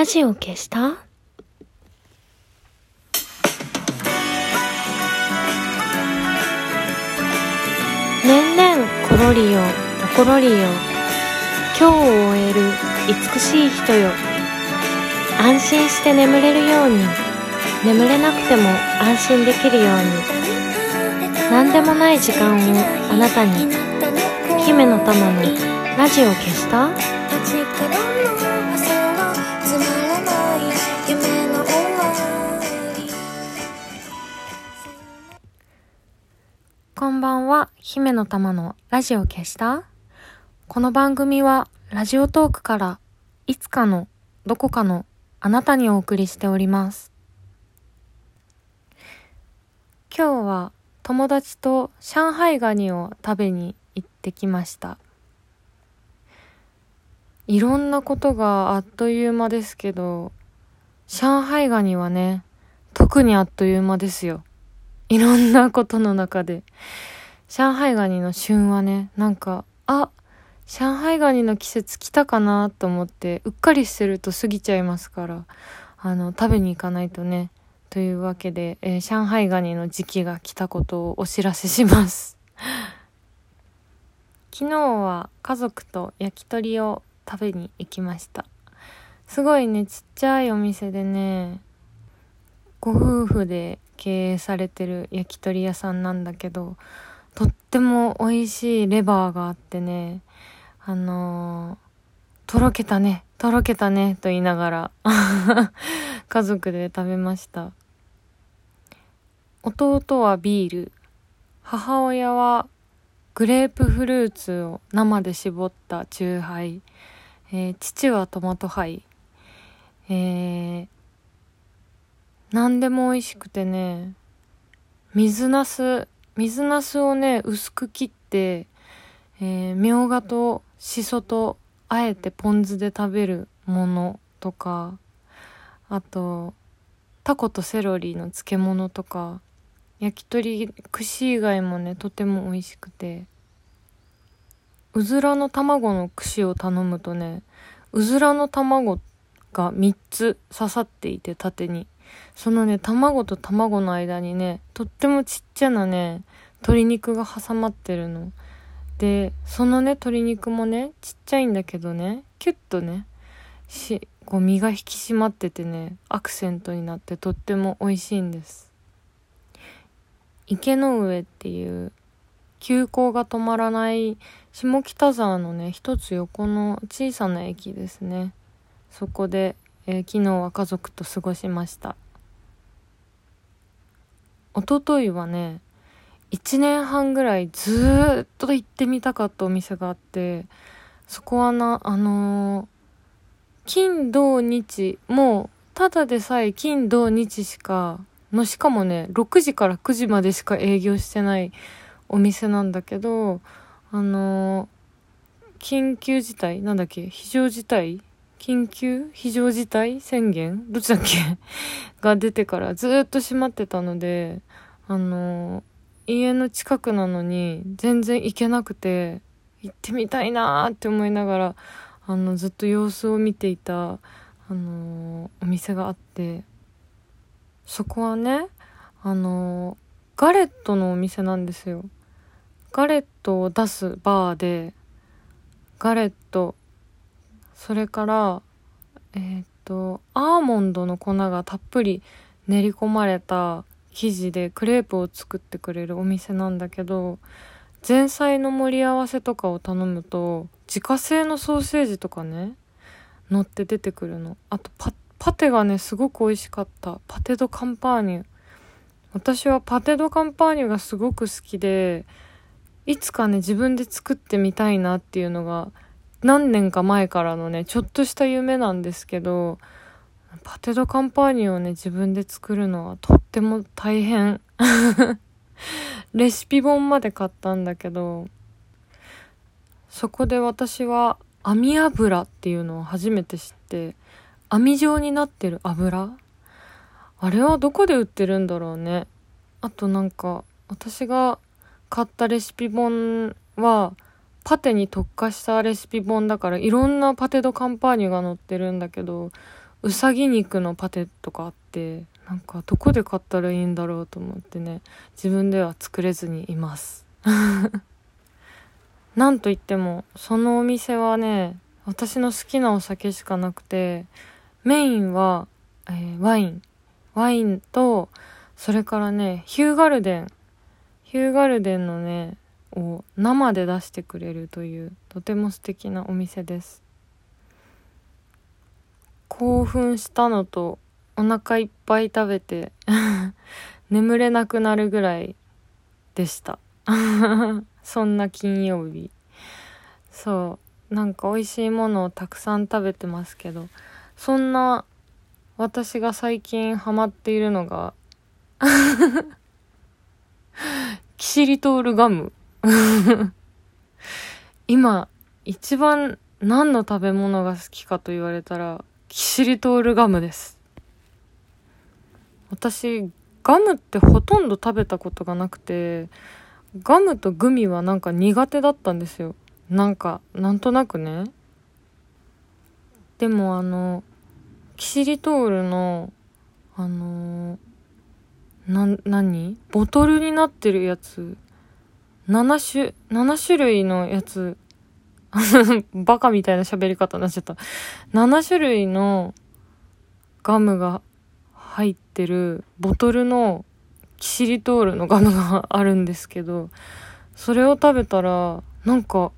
ラジオ消した？年々コロリよおころりよ。今日を終える美しい人よ。安心して眠れるように。眠れなくても安心できるように。何でもない時間をあなたに。姫の玉のラジオ消した？姫の玉のラジオ消した？この番組はラジオトークからいつかのどこかのあなたにお送りしております。今日は友達と上海ガニを食べに行ってきました。いろんなことがあっという間ですけど、上海ガニはね、特にあっという間ですよ。いろんなことの中で。上海ガニの旬はね、なんか、あ、上海ガニの季節来たかなと思って、うっかりしてると過ぎちゃいますから、あの、食べに行かないとね。というわけで、えー上海ガニの時期が来たことをお知らせします。昨日は家族と焼き鳥を食べに行きました。すごいね、ちっちゃいお店でね、ご夫婦で経営されてる焼き鳥屋さんなんだけど、っても美味しいレバーがあってね、あのーとろけたね、とろけたね、と言いながら、家族で食べました。弟はビール、母親はグレープフルーツを生で絞ったチューハイ、えー父はトマトハイ、えー、何でも美味しくてね、水なす、水なすをね、薄く切って、えー、みょうがとしそとあえてポン酢で食べるものとか、あと、タコとセロリの漬物とか、焼き鳥串以外もね、とても美味しくて、うずらの卵の串を頼むとね、うずらの卵が3つ刺さっていて縦に。そのね、卵と卵の間にね、とってもちっちゃなね、鶏肉が挟まってるの。で、そのね、鶏肉もね、ちっちゃいんだけどね、キュッとね、し、こう身が引き締まっててね、アクセントになってとっても美味しいんです。池の上っていう、急行が止まらない下北沢のね、一つ横の小さな駅ですね。そこで、えー昨日は家族と過ごしました。一昨日はね、1年半ぐらいずっと行ってみたかったお店があって、そこはな、あのー金土日、もう、ただでさえ金土日しか、のしかもね、6時から9時までしか営業してないお店なんだけど、あのー緊急事態なんだっけ非常事態緊急非常事態宣言？どっちだっけ？が出てからずっと閉まってたので、あの家の近くなのに全然行けなくて、行ってみたいなーって思いながら、あの、ずっと様子を見ていた、あのお店があって、そこはね、あのガレットのお店なんですよ。ガレットを出すバーで、ガレット、それから、えーっと、アーモンドの粉がたっぷり練り込まれた生地でクレープを作ってくれるお店なんだけど、前菜の盛り合わせとかを頼むと、自家製のソーセージとかね、乗って出てくるの。あとパ、パテがね、すごく美味しかった。パテドカンパーニュ。私はパテドカンパーニュがすごく好きで、いつかね、自分で作ってみたいなっていうのが、何年か前からのね、ちょっとした夢なんですけど、パテドカンパーニュをね、自分で作るのはとっても大変。レシピ本まで買ったんだけど、そこで私は網油っていうのを初めて知って、網状になってる油？あれはどこで売ってるんだろうね。あとなんか、私が買ったレシピ本は、パテに特化したレシピ本だから、いろんなパテドカンパーニュが載ってるんだけど、うさぎ肉のパテとかあってなんかどこで買ったらいいんだろうと思ってね自分では作れずにいます。なんといってもそのお店はね私の好きなお酒しかなくてメインは、えー、ワイン。ワインとそれからねヒューガルデン。ヒューガルデンのねを生で出してくれるというとても素敵なお店です。興奮したのとお腹いっぱい食べて 眠れなくなるぐらいでした。そんな金曜日。そう。なんか美味しいものをたくさん食べてますけどそんな私が最近ハマっているのが キシリトールガム。今一番何の食べ物が好きかと言われたらキシリトールガムです。私ガムってほとんど食べたことがなくてガムとグミはなんか苦手だったんですよ。なんかなんとなくね。でもあのキシリトールのあのな何？ボトルになってるやつ。7種7種類のやつ バカみたいな喋り方になっちゃった7種類のガムが入ってるボトルのキシリトールのガムがあるんですけど、それを食べたら、なんか、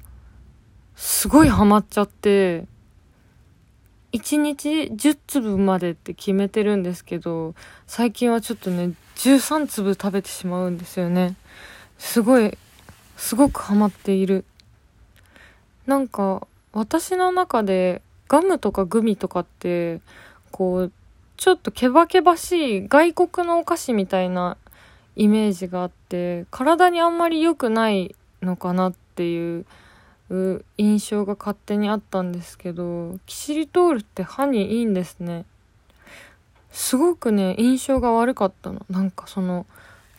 すごいハマっちゃって、1日10粒までって決めてるんですけど、最近はちょっとね、13粒食べてしまうんですよね。すごい、すごくハマっている。なんか、私の中でガムとかグミとかって、こう、ちょっとケバケバしい外国のお菓子みたいなイメージがあって体にあんまり良くないのかなっていう印象が勝手にあったんですけどキシリトールって歯にいいんですねすごくね印象が悪かったのなんかその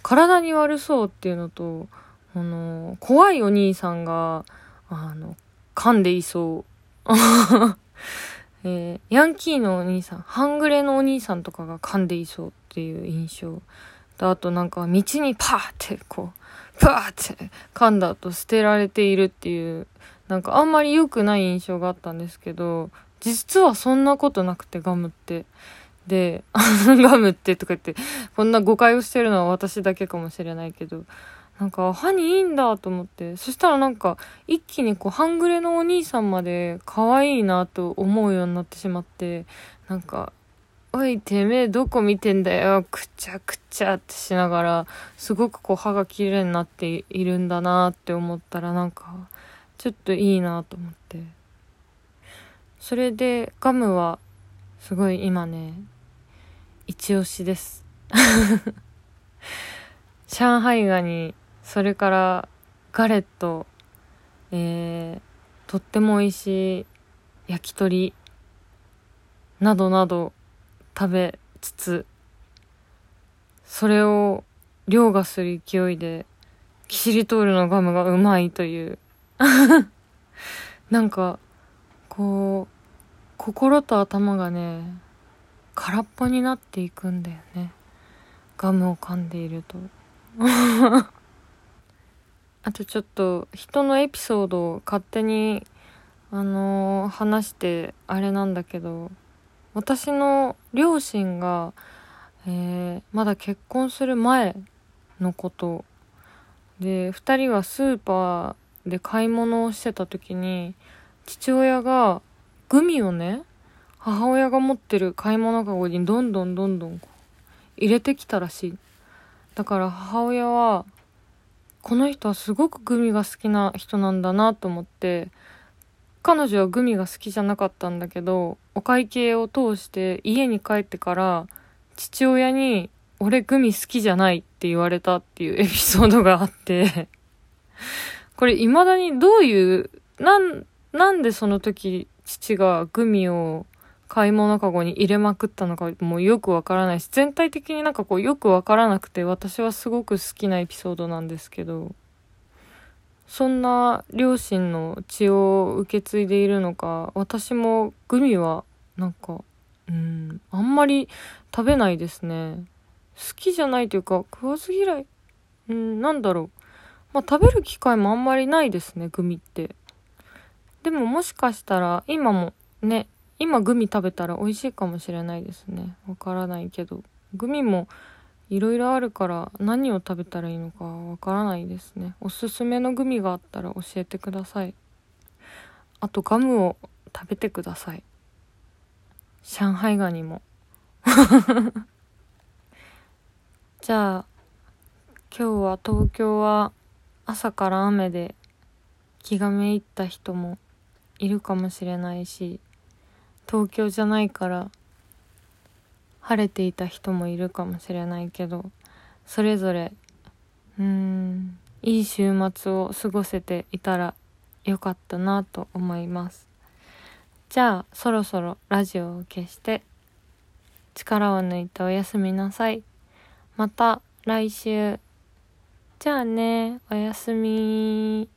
体に悪そうっていうのとあの怖いお兄さんがあの噛んでいそう えー、ヤンキーのお兄さん、半グレのお兄さんとかが噛んでいそうっていう印象。あとなんか道にパーってこう、パーって噛んだ後捨てられているっていう、なんかあんまり良くない印象があったんですけど、実はそんなことなくてガムって。で、ガムってとか言って、こんな誤解をしてるのは私だけかもしれないけど、なんか歯にいいんだと思って。そしたらなんか一気にこう半グレのお兄さんまで可愛いなと思うようになってしまって、なんか、おい、てめえどこ見てんだよ、くちゃくちゃってしながら、すごくこう歯が綺麗になっているんだなって思ったらなんか、ちょっといいなと思って。それでガムはすごい今ね、一押しです。上海ガニそれからガレット、えー、とっても美味しい焼き鳥などなど食べつつそれを凌駕する勢いでキシリトールのガムがうまいという。なんかこう心と頭がね空っぽになっていくんだよね。ガムを噛んでいると。あとちょっと人のエピソードを勝手にあのー、話してあれなんだけど私の両親が、えー、まだ結婚する前のこと。で2人はスーパーで買い物をしてた時に父親がグミをね母親が持ってる買い物かごにどんどんどんどん入れてきたらしい。だから母親はこの人はすごくグミが好きな人なんだなと思って彼女はグミが好きじゃなかったんだけどお会計を通して家に帰ってから父親に「俺グミ好きじゃない」って言われたっていう エピソードがあってこれ未だにどういうなんなんでその時父がグミを買い物かごに入れまくったのかもうよくわからないし、全体的になんかこうよくわからなくて私はすごく好きなエピソードなんですけど、そんな両親の血を受け継いでいるのか、私もグミはなんかうんあんまり食べないですね。好きじゃないというか食わず嫌い。うんなんだろう。まあ食べる機会もあんまりないですねグミって。でももしかしたら今もね今グミ食べたら美味しいかもしれないですね。わからないけど。グミもいろいろあるから何を食べたらいいのかわからないですね。おすすめのグミがあったら教えてください。あとガムを食べてください。上海ガニも。じゃあ今日は東京は朝から雨で気がめいった人もいるかもしれないし東京じゃないから晴れていた人もいるかもしれないけどそれぞれうーんいい週末を過ごせていたらよかったなと思います。じゃあそろそろラジオを消して力を抜いておやすみなさい。また来週。じゃあねおやすみ